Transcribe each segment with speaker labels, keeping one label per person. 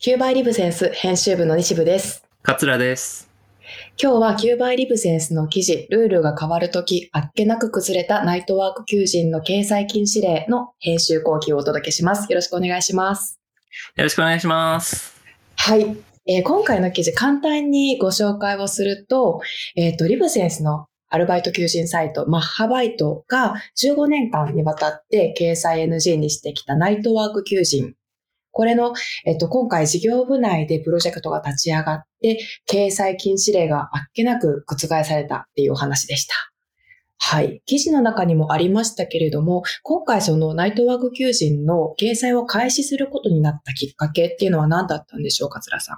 Speaker 1: キューバイリブセンス編集部の西部です。
Speaker 2: 桂です。
Speaker 1: 今日はキューバイリブセンスの記事、ルールが変わるとき、あっけなく崩れたナイトワーク求人の掲載禁止令の編集後期をお届けします。よろしくお願いします。
Speaker 2: よろしくお願いします。
Speaker 1: はい。えー今回の記事、簡単にご紹介をすると、えっ、と、リブセンスのアルバイト求人サイト、マッハバイトが15年間にわたって掲載 NG にしてきたナイトワーク求人。これの、えっと、今回事業部内でプロジェクトが立ち上がって、掲載禁止令があっけなく覆されたっていうお話でした。はい。記事の中にもありましたけれども、今回そのナイトワーク求人の掲載を開始することになったきっかけっていうのは何だったんでしょうか、桂さん？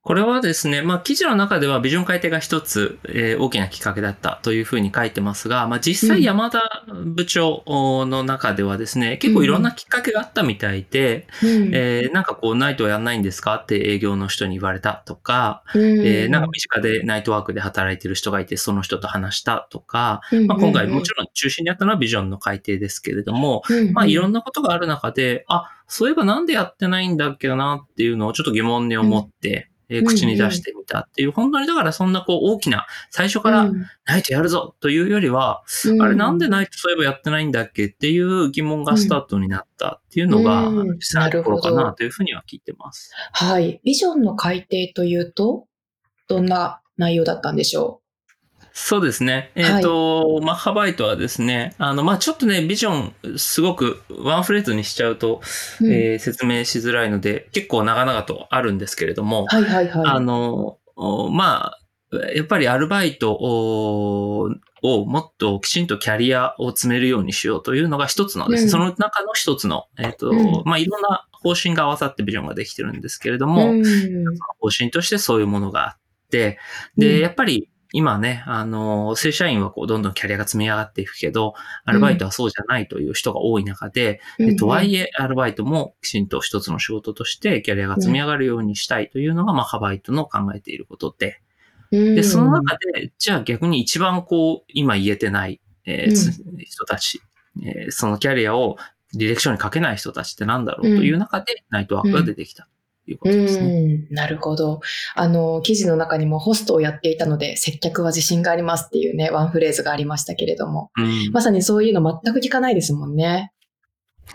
Speaker 2: これはですね、まあ、記事の中ではビジョン改定が一つ、えー大きなきっかけだったというふうに書いてますが、まあ、実
Speaker 1: うん。
Speaker 2: 際山田部長の中ではですね、結構いろんなきっかけがあったみたいで、
Speaker 1: うん。
Speaker 2: えーなんかこう、ナイトはやんないんですか？って営業の人に言われたとか、
Speaker 1: うん。
Speaker 2: えーなんか身近でナイトワークで働いてる人がいて、その人と話したとか、まあ、今回もちろん中心にあったのはビジョンの改定ですけれども、まあいろん
Speaker 1: な、
Speaker 2: なことがある中で、あ、そういえばなんでやってないんだっけなっていうのをちょっと疑問に思って、えー
Speaker 1: うん
Speaker 2: 口に出してみたっていう、本当にだからそんなこう大きな、最初からナイトやるぞというよりは、
Speaker 1: うん。
Speaker 2: あれなんでナイトそういえばやってないんだっけっていう疑問がスタートになったっていうのが、
Speaker 1: うん。
Speaker 2: 実際のところか
Speaker 1: な
Speaker 2: というふうには聞いてます。
Speaker 1: はい。ビジョンの改定というと、どんな内容だったんでしょ
Speaker 2: そうですね。えっ、と、マッハバイトはですね、あの、まあちょっとね、ビジョン、すごくワンフレーズにしちゃうと、
Speaker 1: う、うん。
Speaker 2: えー説明しづらいので、結構長々とあるんですけれども、
Speaker 1: はいはいはい。
Speaker 2: あの、おまあ、やっぱりアルバイトををもっときちんとキャリアを積めるようにしようというのが一つのですね、
Speaker 1: うん。
Speaker 2: その中の一つの、えっ、と、
Speaker 1: うん。
Speaker 2: まあいろんな方針が合わさってビジョンができてるんですけれども、
Speaker 1: うん。
Speaker 2: 方針としてそういうものがあって、で、
Speaker 1: うん。
Speaker 2: やっぱり今ね、あの、正社員はこう、どんどんキャリアが積み上がっていくけど、アルバイトはそうじゃないという人が多い中で、でとはいえ、アルバイトもきちんと一つの仕事としてキャリアが積み上がるようにしたいというのが、まあ、ハバイトの考えていることで、
Speaker 1: うん。
Speaker 2: で、その中で、じゃあ逆に一番こう、今言えてない、えーつ人たち、えーそのキャリアをディレクションにかけない人たちってなんだろうという中で、ナイトワークが出てきた。ということですね。
Speaker 1: うん、なるほど。あの、記事の中にもホストをやっていたので、接客は自信がありますっていうね、ワンフレーズがありましたけれども、
Speaker 2: うん
Speaker 1: まさにそういうの全く聞かないですもんね。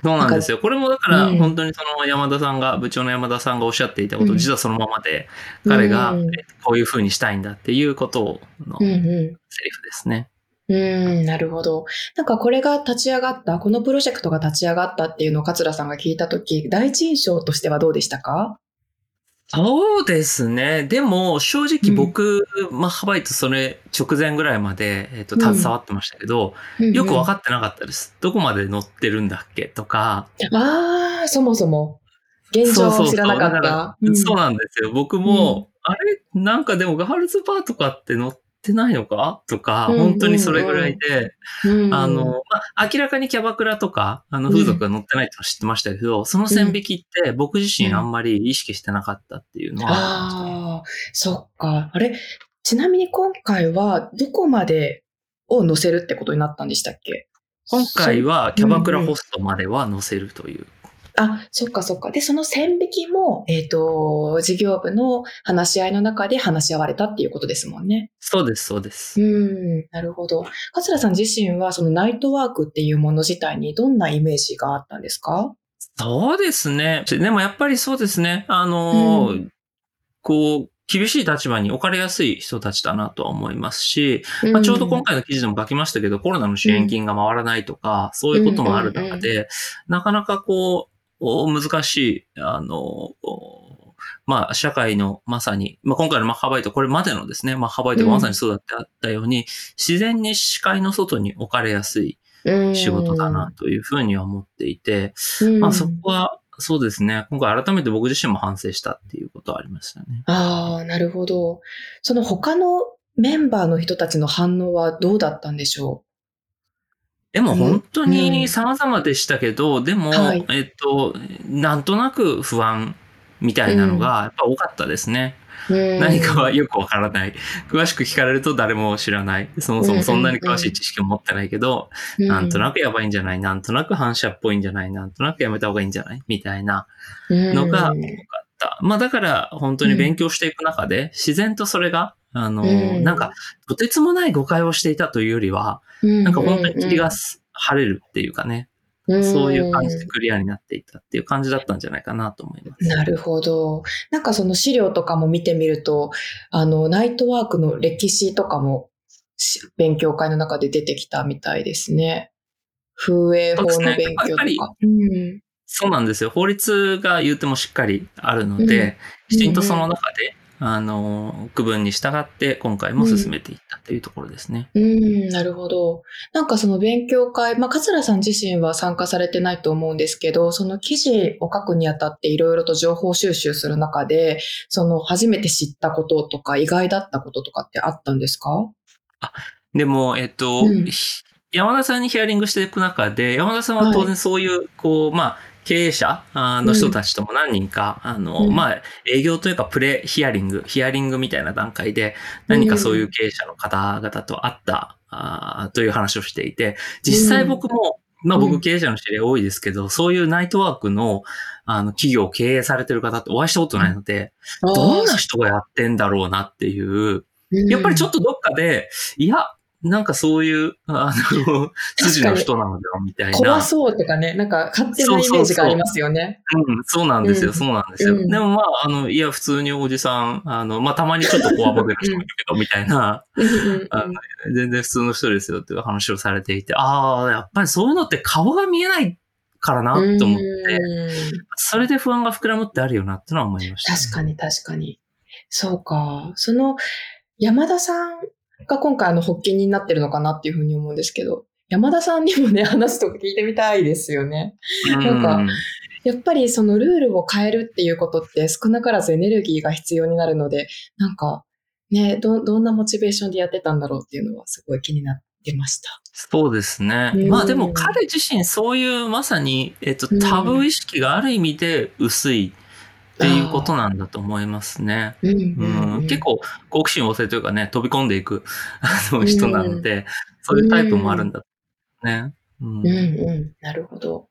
Speaker 2: そうなんですよ。これもだから、
Speaker 1: うん
Speaker 2: 本当にその山田さんが、部長の山田さんがおっしゃっていたこと、
Speaker 1: うん
Speaker 2: 実はそのままで、彼がこういう風にしたいんだっていうことのセリ
Speaker 1: ん。
Speaker 2: フですね。
Speaker 1: うん、なるほど。なんかこれが立ち上がった、このプロジェクトが立ち上がったっていうのを桂さんが聞いたとき、第一印象としてはどうでしたか？
Speaker 2: そうですね。でも、正直僕、まあ、ハバイトそれ直前ぐらいまで、えっ、と、
Speaker 1: うん
Speaker 2: 携わってましたけど、よく分かってなかったです。どこまで乗ってるんだっけとか。
Speaker 1: ああ、そもそも、現状を知らなかった。うん
Speaker 2: そうなんですよ。僕も、あれ？なんかでもガールズバーとかって乗ってないのか？とか、
Speaker 1: うん
Speaker 2: 本当にそれぐらいで、
Speaker 1: うん。
Speaker 2: あの、まあ、明らかにキャバクラとか、あの、風俗が乗ってないってのは知ってましたけど、その線引きって僕自身あんまり意識してなかったっていうのは。
Speaker 1: ああ、そっか。あれ、ちなみに今回はどこまでを載せるってことになったんでしたっけ？
Speaker 2: 今回はキャバクラホストまでは載せるという。
Speaker 1: あ、そっかそっか。で、その線引きも、えっ、と、事業部の話し合いの中で話し合われたっていうことですもんね。
Speaker 2: そうです、そうです。
Speaker 1: うん、なるほど。桂さん自身は、そのナイトワークっていうもの自体にどんなイメージがあったんですか？
Speaker 2: そうですね。でもやっぱりそうですね。あの、
Speaker 1: うん
Speaker 2: こう、厳しい立場に置かれやすい人たちだなとは思いますし、まあ、ちょうど今回の記事でも書きましたけど、コロナの支援金が回らないとか、そういうこともある中で、なかなかこう、お難しい、あの、おまあ、社会のまさに、まあ、今回のマッハバイト、これまでのですね、マッハバイトがまさにそうだってあったように、自然に視界の外に置かれやすい仕事だなというふうには思っていて、
Speaker 1: うん。
Speaker 2: まあ、そこは、そうですね、今回改めて僕自身も反省したっていうことはありましたね。
Speaker 1: ああ、なるほど。その他のメンバーの人たちの反応はどうだったんでしょ
Speaker 2: でも本当
Speaker 1: うん。
Speaker 2: に様々でしたけど、でも、
Speaker 1: はい。
Speaker 2: えっと、なんとなく不安みたいなのがやっぱ多かったですね。何かはよくわからない。詳しく聞かれると誰も知らない。そもそもそんなに詳しい知識を持ってないけど、なんとなくやばいんじゃない？なんとなく反射っぽいんじゃない？なんとなくやめた方がいいんじゃない？みたいなのが多かった。まあだから本当に勉強していく中で自然とそれがあの、なんか、とてつもない誤解をしていたというよりは、なんか本当に気が晴れるっていうかね、そういう感じでクリアになっていたっていう感じだったんじゃないかなと思います。
Speaker 1: なるほど。なんかその資料とかも見てみると、あの、ナイトワークの歴史とかも勉強会の中で出てきたみたいですね。風営法の勉強とか。ね、うん、
Speaker 2: そうなんですよ。法律が言ってもしっかりあるので、うん、きちんとその中であの、区分に従って今回も進めていったというところですね。
Speaker 1: うん、うんなるほど。なんかその勉強会、まあ、桂さん自身は参加されてないと思うんですけど、その記事を書くにあたっていろいろと情報収集する中で、その初めて知ったこととか意外だったこととかってあったんですか？
Speaker 2: あ、でも、えっと、うん、山田さんにヒアリングしていく中で、山田さんは当然そういう、はい、こう、まあ、経営者の人たちとも何人か、うん、あの、まあ、営業というかプレヒアリング、ヒアリングみたいな段階で何かそういう経営者の方々と会った、あという話をしていて、実際僕も、まあ僕経営者の知り合い多いですけど、そういうナイトワークの、あの、企業を経営されてる方ってお会いしたことないので、どんな人がやってんだろうなっていう、やっぱりちょっとどっかで、いや、なんかそういう、あの、筋の人なんだよ、みたいな。
Speaker 1: 怖そうとかね、なんか勝手なイメージがありますよね。
Speaker 2: うん、そうなんですよ、そうなんですよ。でもまあ、あの、いや、普通におじさん、あの、まあ、たまにちょっと怖がる人もいるけど、みたいな、あの、全然普通の人ですよっていう話をされていて、ああ、やっぱりそういうのって顔が見えないからなと思って、それで不安が膨らむってあるよなってのは思いました、
Speaker 1: ね、確かに確かに。そうか。その、山田さんが今回あの発見になってるのかなっていうふうに思うんですけど、山田さんにもね、話とか聞いてみたいですよね。なんか、やっぱりそのルールを変えるっていうことって少なからずエネルギーが必要になるので、なんか、ね、ど、どんなモチベーションでやってたんだろうっていうのはすごい気になってました。
Speaker 2: そうですね。まあでも彼自身そういうまさに、えっと、タブー意識がある意味で薄いっていうことなんだと思いますね。うん、結構好奇心旺盛というかね、飛び込んでいくあの人なので、うん、そういうタイプもあるんだね。
Speaker 1: うん、うん、うん、なるほど。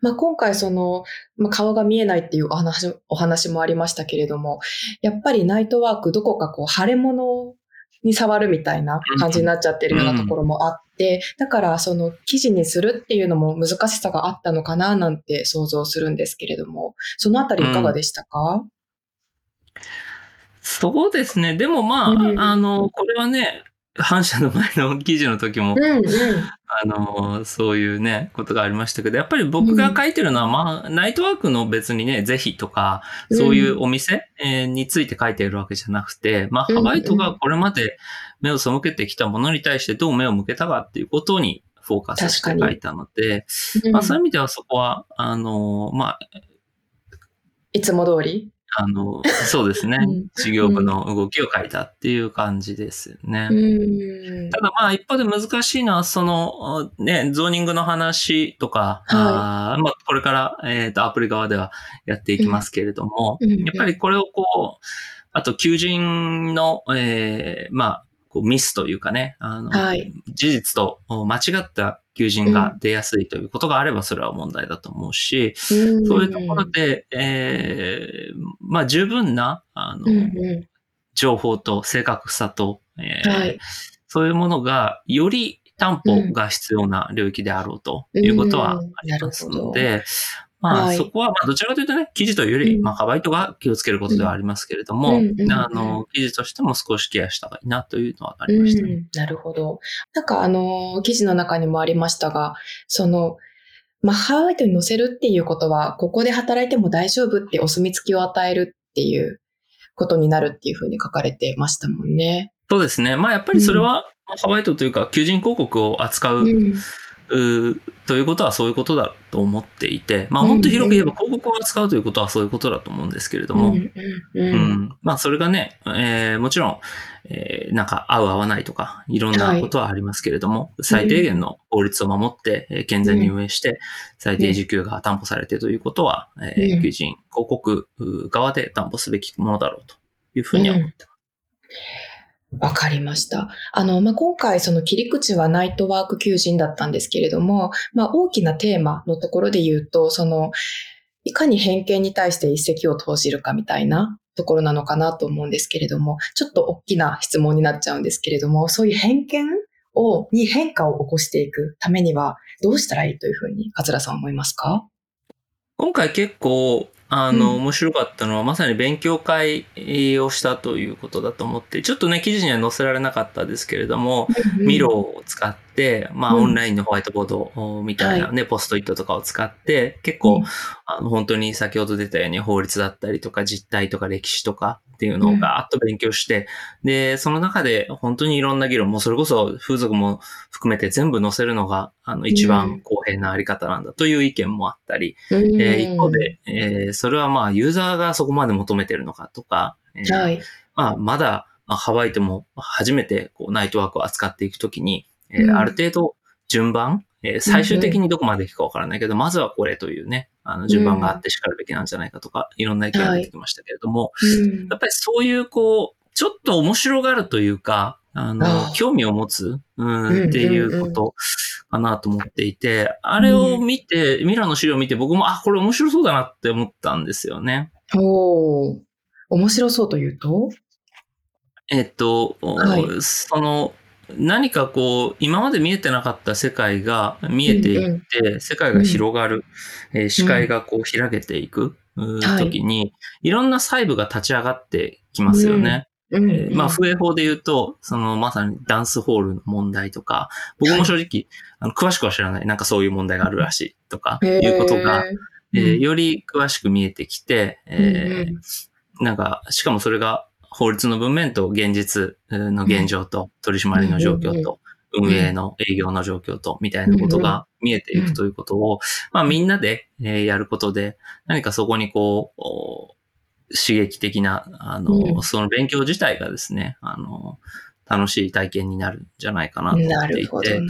Speaker 1: まあ、今回その、まあ、顔が見えないっていうお話お話もありましたけれども、やっぱりナイトワークどこかこう腫れ物に触るみたいな感じになっちゃってるようなところもあって、だからその記事にするっていうのも難しさがあったのかななんて想像するんですけれども、そのあたりいかがでしたか、うん、
Speaker 2: そうですね。でもまあ、うん、あの、これはね、反射の前の記事の時も、うんうん、あの、そういうね、ことがありましたけど、やっぱり僕が書いてるのは、まあ、ナイトワークの別にね、是非とか、そういうお店、について書いているわけじゃなくて、まあ、ハワイトがこれまで目を背けてきたものに対してどう目を向けたかっていうことにフォーカスして書いたので、まあ、そういう意味ではそこは、あの、まあ、
Speaker 1: いつも通り？
Speaker 2: あの、そうですね。事業部の動きを書いたっていう感じですね。ただまあ一方で難しいのは、その、ね、ゾーニングの話とか、はい、あまあこれから、えっ、ー、と、アプリ側ではやっていきますけれども、やっぱりこれをこう、あと求人の、えー、まあ、こうミスというかね、あの、はい、事実と間違った求人が出やすいということがあればそれは問題だと思うし、うん、そういうところで、えー、まあ十分な、あの、うんうん、情報と正確さと、えーはい、そういうものがより担保が必要な領域であろうということはありますので、まあ、そこは、まあ、どちらかというとね、記事というより、まあ、カバイトが気をつけることではありますけれども、あの、記事としても少しケアした方がいいなというのはありましたね。
Speaker 1: なるほど。なんか、あの、記事の中にもありましたが、その、まあ、ハワイトに載せるっていうことは、ここで働いても大丈夫ってお墨付きを与えるっていうことになるっていうふうに書かれてましたもんね。
Speaker 2: そうですね。まあ、やっぱりそれは、ハワイトというか、求人広告を扱う、ということはそういうことだと思っていて、まあ本当広く言えば広告を扱うということはそういうことだと思うんですけれども、うん。まあそれがね、えー、もちろん、えー、なんか合う合わないとか、いろんなことはありますけれども、はい、最低限の法律を守って、えー、健全に運営して、最低時給が担保されてということは、えー、求人、広告側で担保すべきものだろうというふうに思ってます。
Speaker 1: わかりました。あの、まあ、今回その切り口はナイトワーク求人だったんですけれども、まあ、大きなテーマのところで言うと、その、いかに偏見に対して一石を投じるかみたいなところなのかなと思うんですけれども、ちょっと大きな質問になっちゃうんですけれども、そういう偏見を、に変化を起こしていくためには、どうしたらいいというふうに、桂さん思いますか？
Speaker 2: 今回結構、あの、面白かったのは、まさに勉強会をしたということだと思って、ちょっとね、記事には載せられなかったですけれども、ミロを使って、まあ、オンラインのホワイトボードみたいなね、ポストイットとかを使って、結構、あの、本当に先ほど出たように法律だったりとか、実態とか歴史とかっていうのをガーッと勉強して、で、その中で本当にいろんな議論、もうそれこそ風俗も含めて全部載せるのが、あの、一番公平なあり方なんだという意見もあったり、えー、一方で、えー、それはまあ、ユーザーがそこまで求めてるのかとか、えー、はい、まあ、まだ、まあ、ハワイでも初めてこうナイトワークを扱っていくときに、えー、ある程度順番、えー、最終的にどこまで行くかわからないけど、まずはこれというね、あの順番があって叱るべきなんじゃないかとか、いろんな意見が出てきましたけれども、やっぱりそういうこう、ちょっと面白がるというか、あの、興味を持つ、うん、っていうことかなと思っていて、あれを見て、ミラの資料を見て僕も、あ、これ面白そうだなって思ったんですよね。
Speaker 1: お面白そうというと？
Speaker 2: えっと、はい、その、何かこう、今まで見えてなかった世界が見えていって、世界が広がる、うん、えー、視界がこう開けていく、時に、はい、いろんな細部が立ち上がってきますよね。うん、えー、まあ、不衛法で言うと、その、まさにダンスホールの問題とか、僕も正直、はい、あの詳しくは知らない、なんかそういう問題があるらしいとか、いうことが、えー、より詳しく見えてきて、えー、なんか、しかもそれが法律の文面と現実の現状と取り締まりの状況と運営の営業の状況とみたいなことが見えていくということを、まあみんなでやることで何かそこにこう刺激的な、あの、その勉強自体がですね、あの、楽しい体験になるんじゃないかなと思っていて。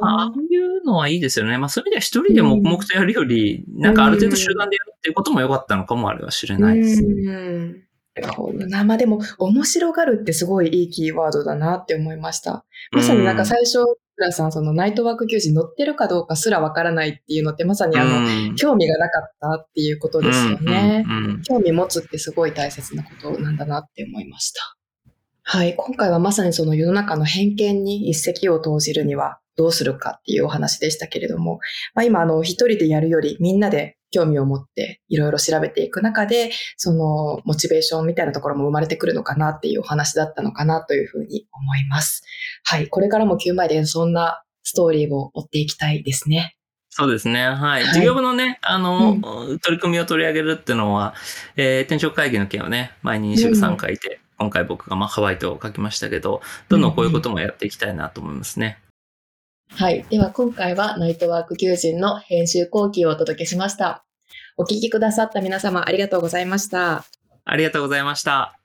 Speaker 2: ああいうのはいいですよね。まあそういう意味では一人で黙々とやるより、なんかある程度集団でやるっていうことも良かったのかもあれは知れないですね。
Speaker 1: なまあでも、面白がるってすごいいいキーワードだなって思いました。まさになんか最初、浦さん、そのナイトワーク求人乗ってるかどうかすらわからないっていうのって、まさにあの、興味がなかったっていうことですよね。興味持つってすごい大切なことなんだなって思いました。はい。今回はまさにその世の中の偏見に一石を投じるにはどうするかっていうお話でしたけれども、まあ、今あの一人でやるよりみんなで興味を持っていろいろ調べていく中で、そのモチベーションみたいなところも生まれてくるのかなっていうお話だったのかなというふうに思います。はい。これからも9枚でそんなストーリーを追っていきたいですね。
Speaker 2: そうですね。はい。事業部のね、あの、うん、取り組みを取り上げるっていうのは、えー、店長会議の件をね、前に2週3回で、うん、今回僕がまあハワイと書きましたけど、どんどんこういうこともやっていきたいなと思いますね。
Speaker 1: はい。では今回はナイトワーク求人の編集後期をお届けしました。お聞きくださった皆様ありがとうございました。
Speaker 2: ありがとうございました。